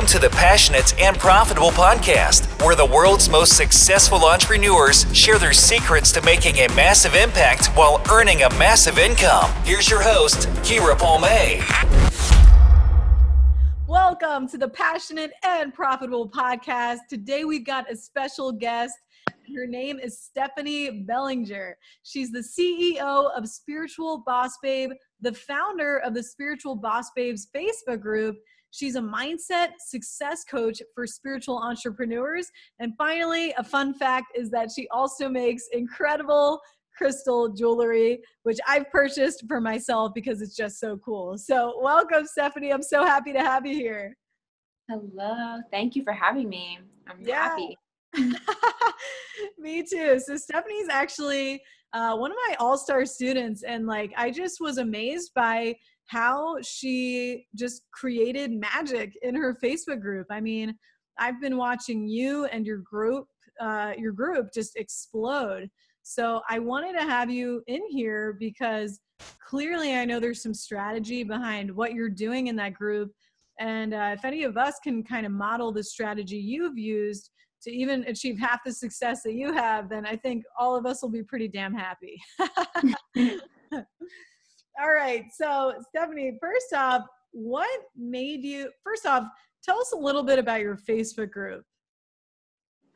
Welcome to the Passionate and Profitable Podcast, where the world's most successful entrepreneurs share their secrets to making a massive impact while earning a massive income. Here's your host, Kira Palme. Welcome to the Passionate and Profitable Podcast. Today we've got a special guest. Her name is Stephanie Bellinger. She's the CEO of Spiritual Boss Babe, the founder of the Spiritual Boss Babes Facebook group. She's a mindset success coach for spiritual entrepreneurs. And finally, a fun fact is that she also makes incredible crystal jewelry, which I've purchased for myself because it's just so cool. So, welcome, Stephanie. I'm so happy to have you here. Hello. Thank you for having me. I'm yeah. happy. Me too. So Stephanie's actually uh, one of my all-star students, and like I just was amazed by how she just created magic in her Facebook group. I mean, I've been watching you and your group, uh, your group just explode. So I wanted to have you in here because clearly I know there's some strategy behind what you're doing in that group. And uh, if any of us can kind of model the strategy you've used, to even achieve half the success that you have, then I think all of us will be pretty damn happy. all right. So, Stephanie, first off, what made you, first off, tell us a little bit about your Facebook group.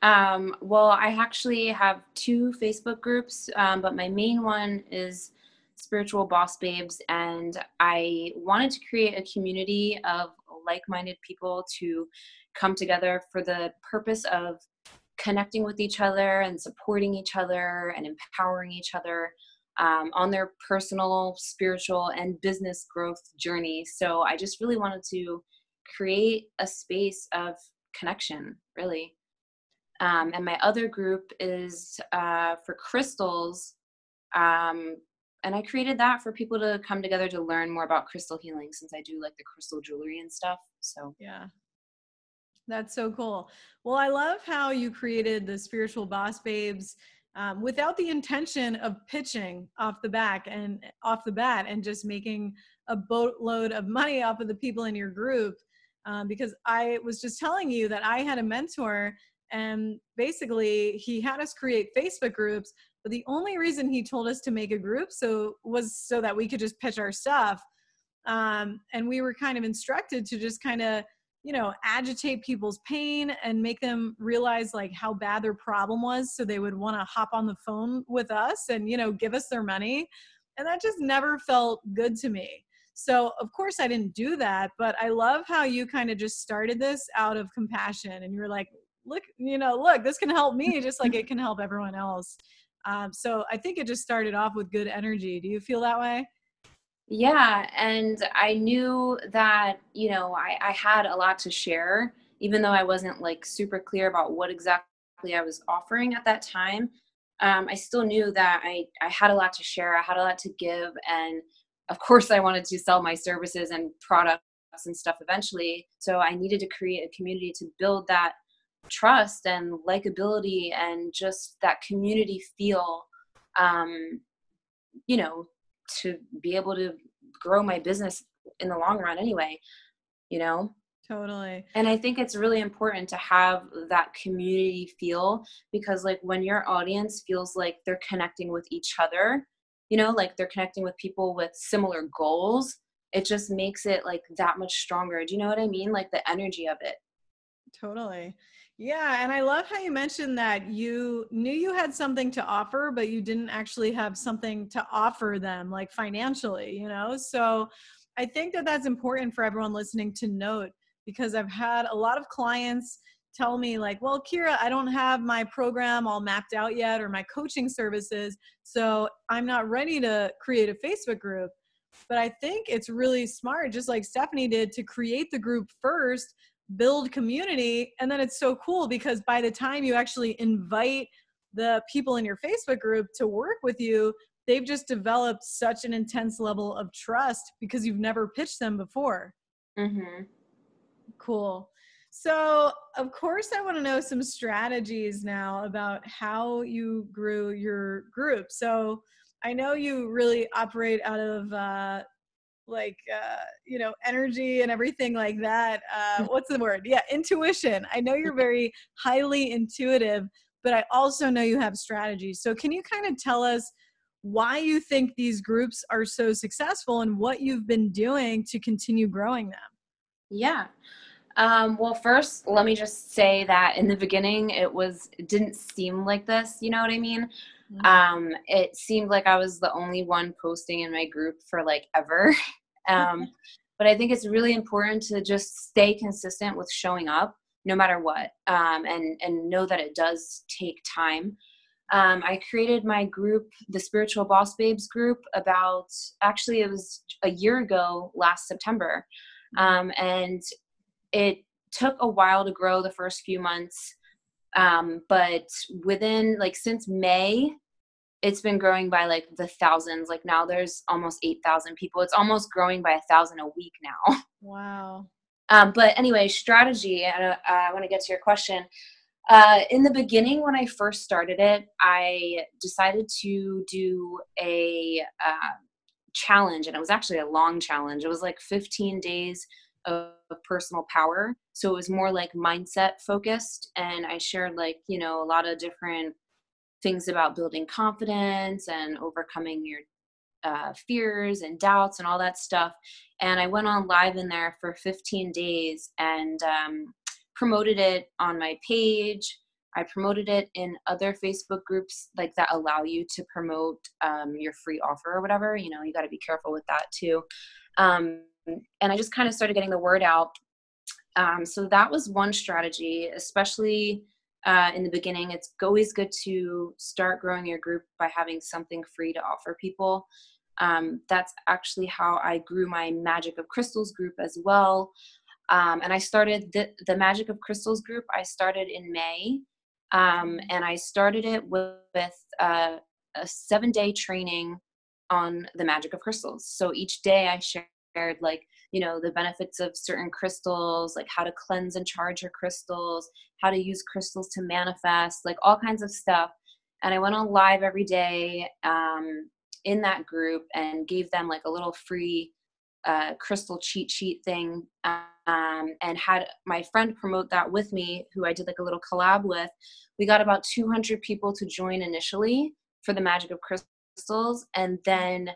Um, well, I actually have two Facebook groups, um, but my main one is Spiritual Boss Babes, and I wanted to create a community of like minded people to come together for the purpose of connecting with each other and supporting each other and empowering each other um, on their personal, spiritual, and business growth journey. So I just really wanted to create a space of connection, really. Um, and my other group is uh, for crystals. Um, and I created that for people to come together to learn more about crystal healing since I do like the crystal jewelry and stuff. So, yeah, that's so cool. Well, I love how you created the spiritual boss babes um, without the intention of pitching off the back and off the bat and just making a boatload of money off of the people in your group. Um, because I was just telling you that I had a mentor and basically he had us create Facebook groups. But the only reason he told us to make a group so was so that we could just pitch our stuff. Um, and we were kind of instructed to just kind of you know agitate people's pain and make them realize like how bad their problem was so they would want to hop on the phone with us and you know give us their money. And that just never felt good to me. So of course i didn't do that but i love how you kind of just started this out of compassion and you're like look you know look this can help me just like it can help everyone else. Um, so i think it just started off with good energy. Do you feel that way yeah, and I knew that, you know, I, I had a lot to share, even though I wasn't like super clear about what exactly I was offering at that time. Um, I still knew that I, I had a lot to share, I had a lot to give, and of course, I wanted to sell my services and products and stuff eventually. So I needed to create a community to build that trust and likability and just that community feel um, you know to be able to grow my business in the long run anyway you know? Totally. And i think it's really important to have that community feel because like when your audience feels like they're connecting with each other you know like they're connecting with people with similar goals it just makes it like that much stronger. Do you know what i mean? Like the energy of it. Totally yeah, and I love how you mentioned that you knew you had something to offer, but you didn't actually have something to offer them, like financially, you know? So I think that that's important for everyone listening to note because I've had a lot of clients tell me, like, well, Kira, I don't have my program all mapped out yet or my coaching services, so I'm not ready to create a Facebook group. But I think it's really smart, just like Stephanie did, to create the group first build community and then it's so cool because by the time you actually invite the people in your facebook group to work with you they've just developed such an intense level of trust because you've never pitched them before. Mm-hmm. cool. So of course i want to know some strategies now about how you grew your group. So i know you really operate out of uh, like uh, you know energy and everything like that uh, what's the word? Yeah intuition. I know you're very highly intuitive but i also know you have strategies. So can you kind of tell us why you think these groups are so successful and what you've been doing to continue growing them? Yeah. Um, well first let me just say that in the beginning it was it didn't seem like this you know what i mean Mm-hmm. Um, it seemed like I was the only one posting in my group for like ever. um, but I think it's really important to just stay consistent with showing up no matter what um, and, and know that it does take time. Um, I created my group, the Spiritual Boss Babes group, about actually, it was a year ago last September. Mm-hmm. Um, and it took a while to grow the first few months. Um, but within like since May, it's been growing by like the thousands. Like now there's almost 8,000 people. It's almost growing by a thousand a week now. Wow. Um, but anyway, strategy, uh, I want to get to your question. Uh, in the beginning, when I first started it, I decided to do a uh, challenge, and it was actually a long challenge. It was like 15 days of personal power. So it was more like mindset focused. And I shared like, you know, a lot of different things about building confidence and overcoming your uh, fears and doubts and all that stuff. And I went on live in there for 15 days and um, promoted it on my page. I promoted it in other Facebook groups like that allow you to promote um, your free offer or whatever. You know, you got to be careful with that too. Um, and I just kind of started getting the word out. Um, so that was one strategy, especially uh, in the beginning. It's always good to start growing your group by having something free to offer people. Um, that's actually how I grew my Magic of Crystals group as well. Um, and I started the, the Magic of Crystals group, I started in May. Um, and I started it with, with uh, a seven day training on the magic of crystals. So each day I shared like you know the benefits of certain crystals like how to cleanse and charge your crystals how to use crystals to manifest like all kinds of stuff. And i went on live every day um, in that group and gave them like a little free uh, crystal cheat sheet thing um, and had my friend promote that with me who i did like a little collab with. We got about 200 people to join initially for the magic of crystals and then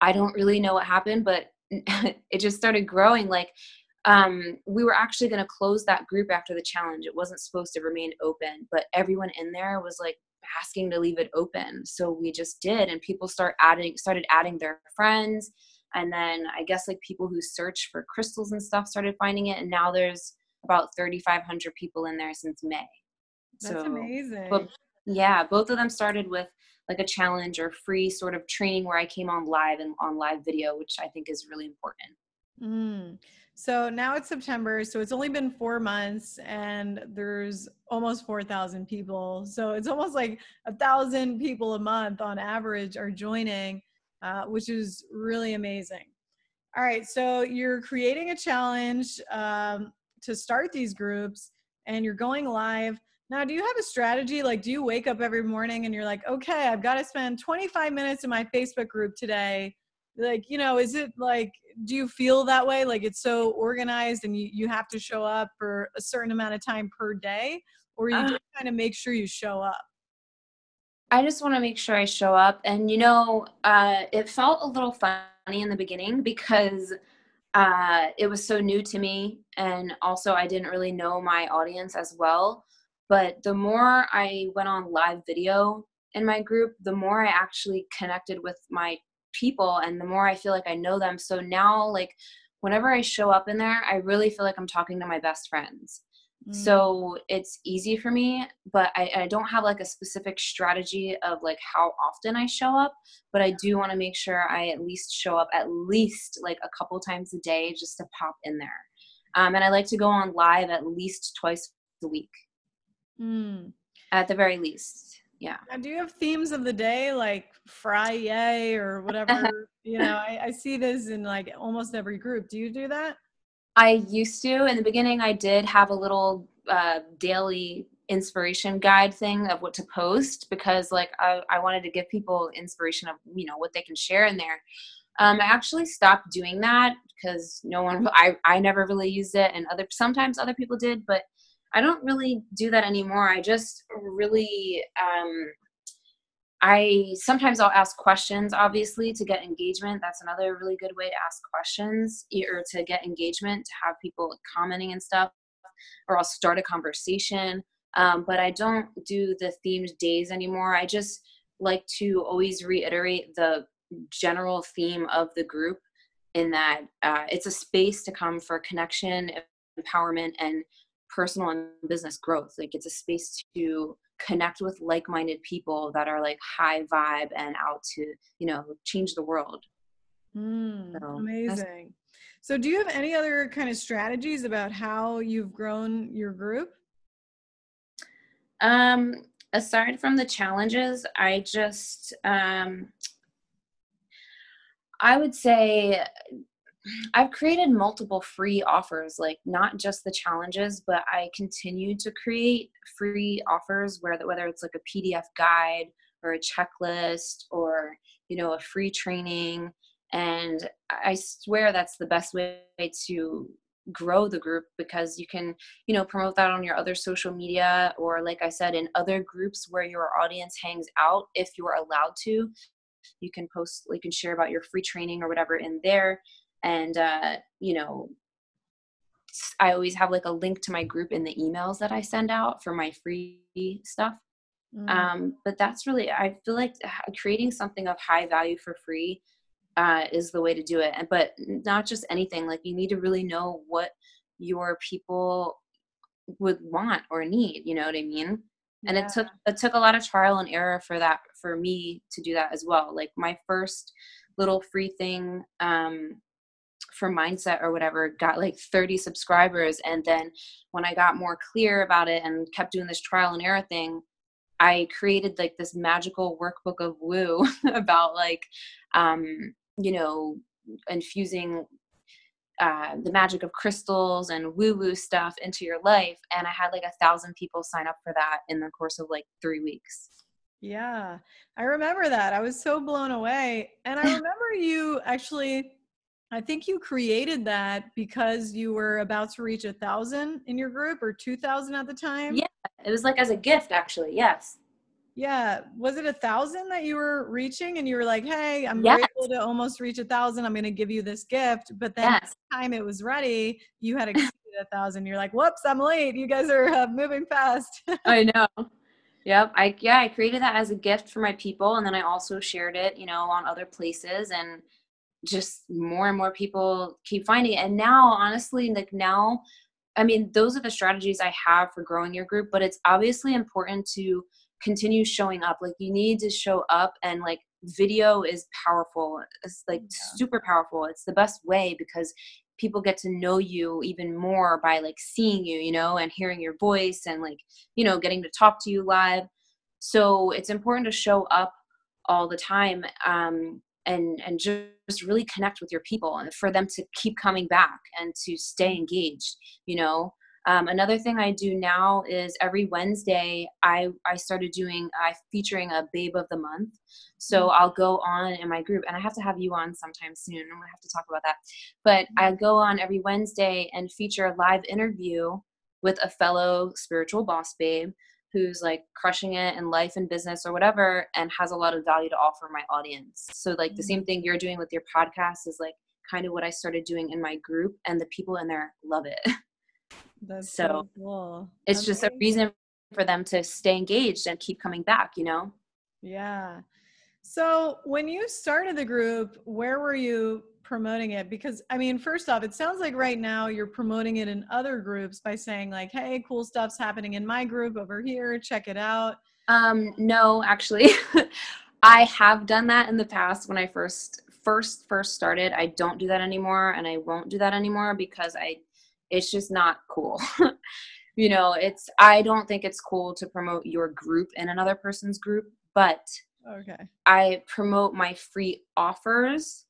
i don't really know what happened but it just started growing like um, we were actually going to close that group after the challenge. It wasn't supposed to remain open but everyone in there was like asking to leave it open. So we just did and people start adding started adding their friends. And then i guess like people who search for crystals and stuff started finding it and now there's about 3500 people in there since may. That's so, amazing. but, yeah both of them started with like a challenge or free sort of training where I came on live and on live video, which I think is really important. Mm. So now it's September, so it's only been four months, and there's almost four thousand people. So it's almost like a thousand people a month on average are joining, uh, which is really amazing. All right, so you're creating a challenge um, to start these groups, and you're going live. Now, do you have a strategy? Like, do you wake up every morning and you're like, okay, I've got to spend 25 minutes in my Facebook group today? Like, you know, is it like, do you feel that way? Like it's so organized and you, you have to show up for a certain amount of time per day? Or you uh, just kind of make sure you show up? I just want to make sure I show up. And, you know, uh, it felt a little funny in the beginning because uh, it was so new to me. And also, I didn't really know my audience as well. But the more I went on live video in my group, the more I actually connected with my people and the more I feel like I know them. So now, like, whenever I show up in there, I really feel like I'm talking to my best friends. Mm. So it's easy for me, but I, I, don't have like a specific strategy of like how often I show up. But I do want to make sure I at least show up at least like a couple times a day just to pop in there. Um, and I like to go on live at least twice a week. Mm. At the very least. Yeah. Now, do you have themes of the day like fry yay or whatever? you know, I, I see this in like almost every group. Do you do that? I used to. In the beginning, I did have a little uh, daily inspiration guide thing of what to post because like I, I wanted to give people inspiration of you know what they can share in there Um, I actually stopped doing that because no one, I, I never really used it, and other sometimes other people did, but I don't really do that anymore. I just really, um, I sometimes I'll ask questions, obviously, to get engagement. That's another really good way to ask questions or to get engagement, to have people commenting and stuff, or I'll start a conversation. Um, but I don't do the themed days anymore. I just like to always reiterate the general theme of the group in that uh, it's a space to come for connection, empowerment, and personal and business growth. Like it's a space to connect with like-minded people that are like high vibe and out to you know change the world. Mm, so amazing. So, do you have any other kind of strategies about how you've grown your group? Um, aside from the challenges, I just um, I would say I've created multiple free offers, like not just the challenges, but I continue to create free offers where whether it's like a PDF guide or a checklist or you know a free training. And I swear that's the best way to grow the group because you can you know promote that on your other social media or like i said in other groups where your audience hangs out if you're allowed to. You can post you can share about your free training or whatever in there and uh you know i always have like a link to my group in the emails that i send out for my free stuff mm. um but that's really i feel like creating something of high value for free uh, is the way to do it. And but not just anything. Like you need to really know what your people would want or need. You know what I mean? And yeah. it took it took a lot of trial and error for that for me to do that as well. Like my first little free thing um, for mindset or whatever got like 30 subscribers and then when i got more clear about it and kept doing this trial and error thing i created like this magical workbook of woo about like um you know, infusing uh, the magic of crystals and woo woo stuff into your life. And I had like a thousand people sign up for that in the course of like three weeks. Yeah, I remember that. I was so blown away. And I remember you actually, I think you created that because you were about to reach a thousand in your group or 2000 at the time. Yeah, it was like as a gift, actually. Yes. Yeah. Was it a thousand that you were reaching and you were like, hey, I'm yes. able to almost reach a thousand. I'm going to give you this gift. But then yes. the time it was ready, you had exceeded a thousand. You're like, whoops, I'm late. You guys are uh, moving fast. I know. Yep. I, yeah, I created that as a gift for my people. And then I also shared it, you know, on other places and just more and more people keep finding it. And now, honestly, like now, I mean, those are the strategies I have for growing your group, but it's obviously important to continue showing up. Like you need to show up and like video is powerful. It's like yeah. super powerful. It's the best way because people get to know you even more by like seeing you you know and hearing your voice and like you know getting to talk to you live. So it's important to show up all the time. Um and and just really connect with your people and for them to keep coming back and to stay engaged you know um, another thing I do now is every Wednesday I I started doing I featuring a babe of the month. So mm. I'll go on in my group, and I have to have you on sometime soon. I'm gonna have to talk about that. But I go on every Wednesday and feature a live interview with a fellow spiritual boss babe who's like crushing it in life and business or whatever and has a lot of value to offer my audience. So like the same mm. thing you're doing with your podcast is like kind of what I started doing in my group and the people in there love it. That's so, so cool. It's just a reason for them to stay engaged and keep coming back, you know? Yeah. So when you started the group, where were you promoting it? Because I mean, first off, it sounds like right now you're promoting it in other groups by saying like, "Hey, cool stuff's happening in my group over here. Check it out." Um, no, actually, I have done that in the past when I first first first started. I don't do that anymore, and I won't do that anymore because I it's just not cool you know it's i don't think it's cool to promote your group in another person's group but okay i promote my free offers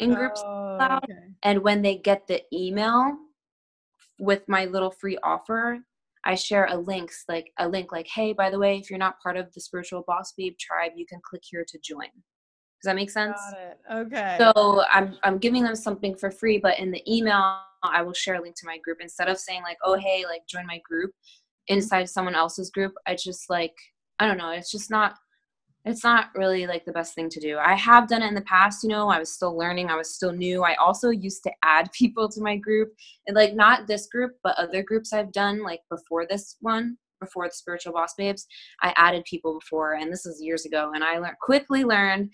in groups oh, okay. and when they get the email with my little free offer i share a links like a link like hey by the way if you're not part of the spiritual boss babe tribe you can click here to join Does that make sense? Got it. Okay. So I'm I'm giving them something for free, but in the email I will share a link to my group instead of saying like, oh hey, like join my group inside someone else's group. I just like I don't know. It's just not it's not really like the best thing to do. I have done it in the past, you know, I was still learning, I was still new. I also used to add people to my group and like not this group, but other groups I've done like before this one, before the spiritual boss babes, I added people before and this was years ago and I learned quickly learned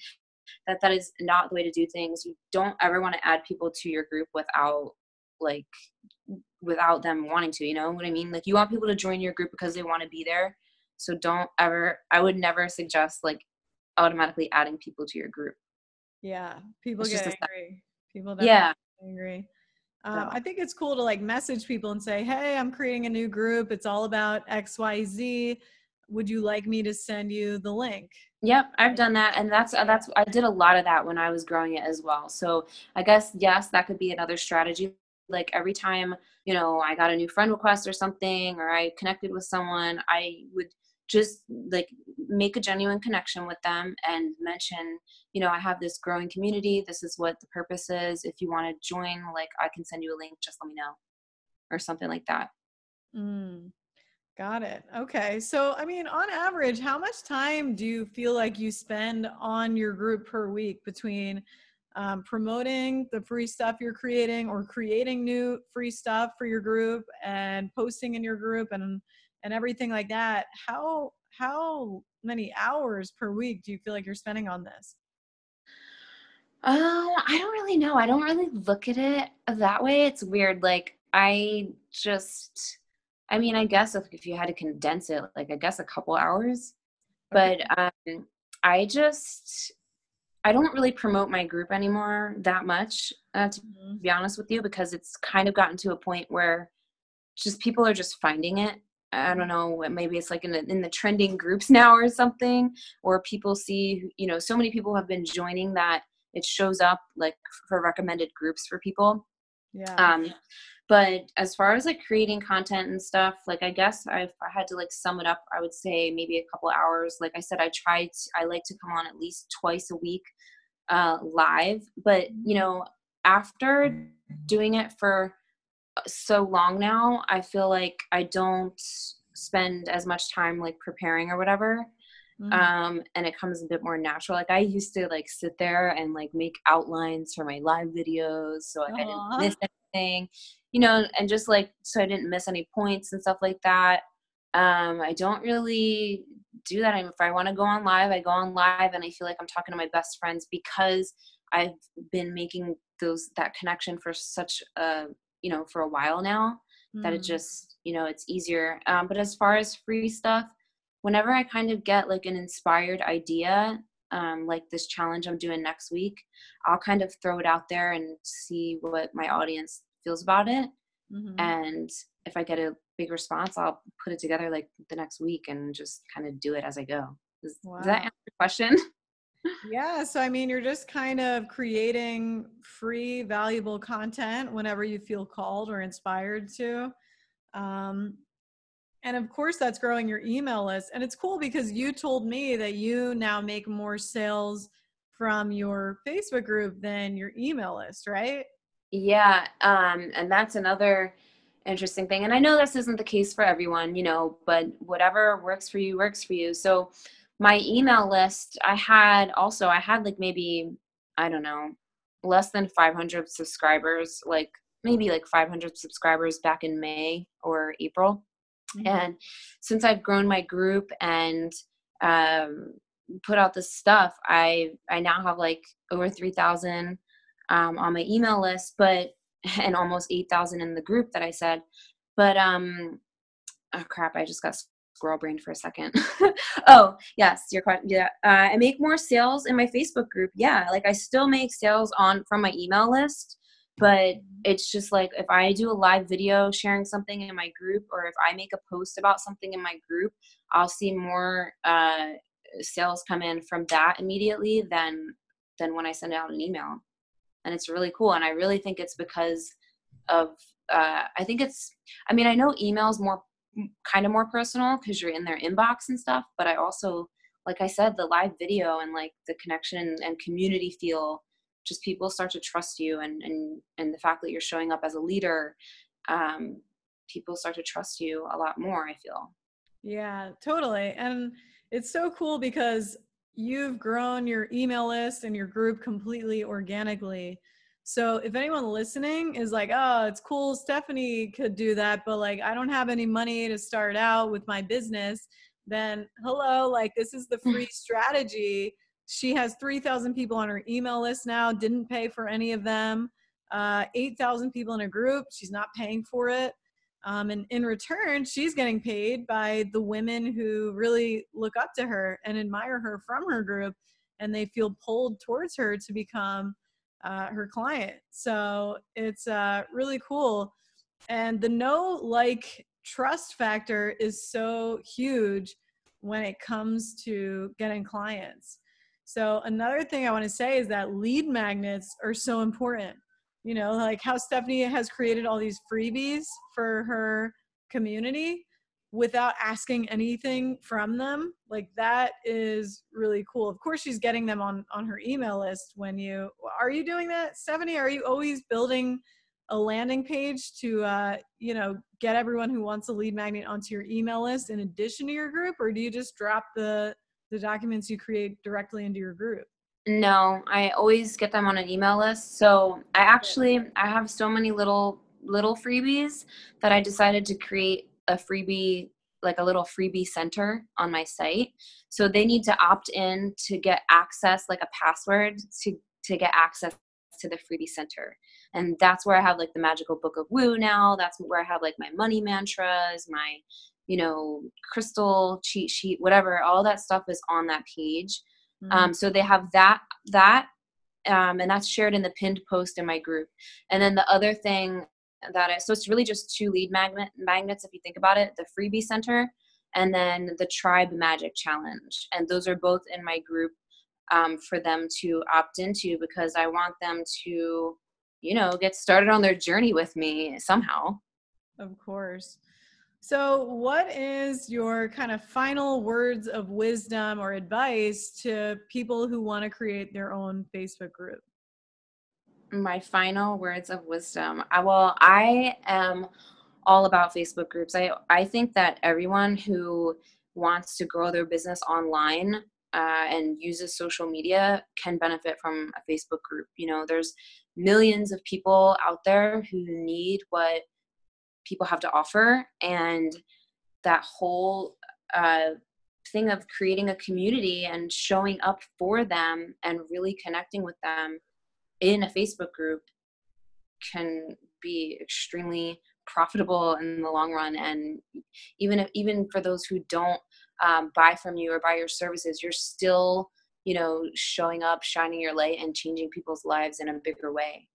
that that is not the way to do things. You don't ever want to add people to your group without like without them wanting to, you know what I mean? Like you want people to join your group because they want to be there so don't ever, I would never suggest like automatically adding people to your group. Yeah. People It's get angry. People Yeah. angry. Um, I think it's cool to like message people and say, Hey, I'm creating a new group. It's all about XYZ. Would you like me to send you the link? Yep, I've done that, and that's uh, that's I did a lot of that when I was growing it as well. So I guess yes, that could be another strategy. Like every time you know I got a new friend request or something, or I connected with someone, I would just like make a genuine connection with them and mention, you know, I have this growing community. This is what the purpose is. If you want to join, like I can send you a link. Just let me know, or something like that. Mm, got it. Okay. So, I mean, on average, how much time do you feel like you spend on your group per week between um, promoting the free stuff you're creating or creating new free stuff for your group and posting in your group and and everything like that? How how many hours per week do you feel like you're spending on this? Um, I don't really know. I don't really look at it that way. It's weird. Like I just, I mean, I guess if, if you had to condense it, like I guess a couple hours. But um, I just, I don't really promote my group anymore that much, uh, to Mhm. be honest with you, because it's kind of gotten to a point where just people are just finding it. I don't know. Maybe it's like in the, in the trending groups now or something, or people see, you know, so many people have been joining that it shows up like for recommended groups for people Yeah. um but as far as like creating content and stuff like i guess I've, i had to like sum it up i would say maybe a couple hours like i said i tried to, i like to come on at least twice a week uh live but you know after doing it for so long now i feel like i don't spend as much time like preparing or whatever Mhm. um and it comes a bit more natural. Like i used to like sit there and like make outlines for my live videos so like, i didn't miss anything you know and just like so i didn't miss any points and stuff like that. Um i don't really do that. If i want to go on live i go on live and i feel like i'm talking to my best friends because i've been making those that connection for such a you know for a while now that it Mhm. just you know it's easier. Um, but as far as free stuff whenever i kind of get like an inspired idea um, like this challenge i'm doing next week i'll kind of throw it out there and see what my audience feels about it. Mhm. and if i get a big response i'll put it together like the next week and just kind of do it as i go. Does, does that answer your question Yeah, so I mean, you're just kind of creating free, valuable content whenever you feel called or inspired to. Um, and of course, that's growing your email list. And it's cool because you told me that you now make more sales from your Facebook group than your email list, right? Yeah, um, and that's another interesting thing. And I know this isn't the case for everyone, you know, but whatever works for you works for you. So my email list, I had also I had like maybe I don't know, less than 500 subscribers, like maybe like 500 subscribers back in May or April. And since I've grown my group and um, put out this stuff, I I now have like over 3,000 um, on my email list, but and almost 8,000 in the group that I said. But um, oh crap, I just got squirrel brain for a second. oh yes, your question. Yeah, uh, I make more sales in my Facebook group. Yeah, like I still make sales on from my email list, but it's just like if I do a live video sharing something in my group, or if I make a post about something in my group, I'll see more uh, sales come in from that immediately than than when I send out an email and it's really cool and i really think it's because of uh, i think it's i mean i know emails more kind of more personal because you're in their inbox and stuff but i also like I said, the live video and like the connection and community feel, just people start to trust you and and and the fact that you're showing up as a leader, um, people start to trust you a lot more. I feel. Yeah, totally. And it's so cool because you've grown your email list and your group completely organically. So if anyone listening is like, oh, it's cool, Stephanie could do that, but like I don't have any money to start out with my business, then hello, like this is the free strategy. She has 3,000 people on her email list now, didn't pay for any of them. Uh, 8,000 people in a group, she's not paying for it. Um, and in return, she's getting paid by the women who really look up to her and admire her from her group, and they feel pulled towards her to become uh, her client. So it's uh, really cool. And the no like trust factor is so huge when it comes to getting clients. So, another thing I want to say is that lead magnets are so important. You know, like how Stephanie has created all these freebies for her community without asking anything from them like that is really cool. Of course she's getting them on on her email list when you are you doing that? Stephanie are you always building a landing page to uh, you know get everyone who wants a lead magnet onto your email list in addition to your group or do you just drop the the documents you create directly into your group? No i always get them on an email list. So i actually i have so many little little freebies that i decided to create a freebie like a little freebie center on my site. So they need to opt in to get access like a password to to get access to the freebie center. And that's where i have like the magical book of woo now. That's where i have like my money mantras my you know crystal cheat sheet whatever. All that stuff is on that page. Mm-hmm. um, so they have that that um, and that's shared in the pinned post in my group. And then the other thing that I, so it's really just two lead magnet magnets if you think about it the freebie center and then the tribe magic challenge. And those are both in my group um, for them to opt into because i want them to you know get started on their journey with me somehow. Of course. So what is your kind of final words of wisdom or advice to people who want to create their own facebook group my final words of wisdom. I, well, I am all about Facebook groups. I I think that everyone who wants to grow their business online uh, and uses social media can benefit from a Facebook group. You know, there's millions of people out there who need what people have to offer, and that whole uh, thing of creating a community and showing up for them and really connecting with them in a Facebook group can be extremely profitable in the long run. And even if, even for those who don't um, buy from you or buy your services you're still you know showing up shining your light and changing people's lives in a bigger way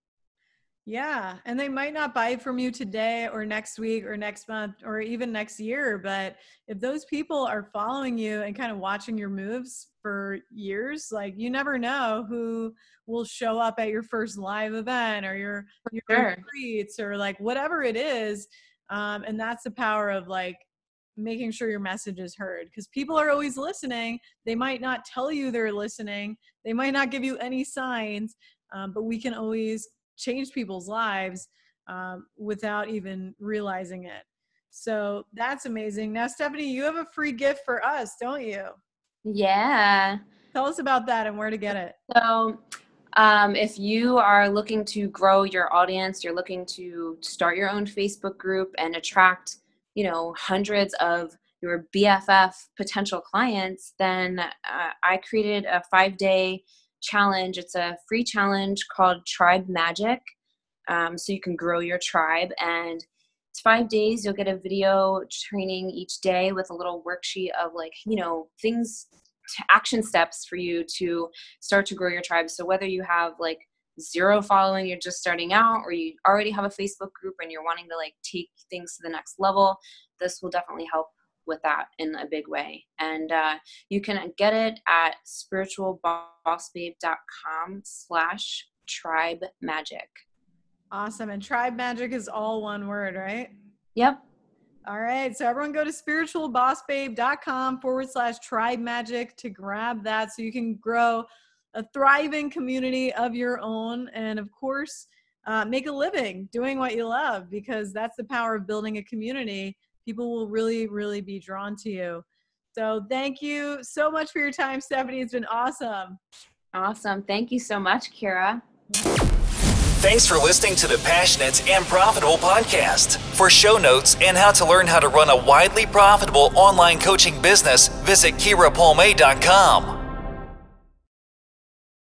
yeah. And they might not buy from you today or next week or next month or even next year. But if those people are following you and kind of watching your moves for years, like you never know who will show up at your first live event or your, your sure. retreats or like whatever it is. Um, and that's the power of like making sure your message is heard because people are always listening. They might not tell you they're listening, they might not give you any signs, um, but we can always change people's lives um, without even realizing it. So that's amazing. Now, Stephanie, you have a free gift for us, don't you? Yeah. Tell us about that and where to get it. So, um, if you are looking to grow your audience, you're looking to start your own Facebook group and attract, you know, hundreds of your BFF potential clients, then uh, I created a five day challenge. It's a free challenge called Tribe Magic. Um, so you can grow your tribe. And it's five days. You'll get a video training each day with a little worksheet of like, you know, things, action steps for you to start to grow your tribe. So whether you have like zero following, you're just starting out, or you already have a Facebook group and you're wanting to like take things to the next level, this will definitely help with that in a big way. And uh, you can get it at spiritualbossbabe.com slash tribe magic. Awesome. And tribe magic is all one word, right? Yep. All right. So everyone go to spiritualbossbabe.com forward slash tribe magic to grab that so you can grow a thriving community of your own. And of course, uh, make a living doing what you love because that's the power of building a community. People will really, really be drawn to you. So thank you so much for your time, Stephanie. It's been awesome. Awesome. Thank you so much, Kira. Thanks for listening to the Passionate and Profitable podcast. For show notes and how to learn how to run a widely profitable online coaching business, visit kirapalme.com.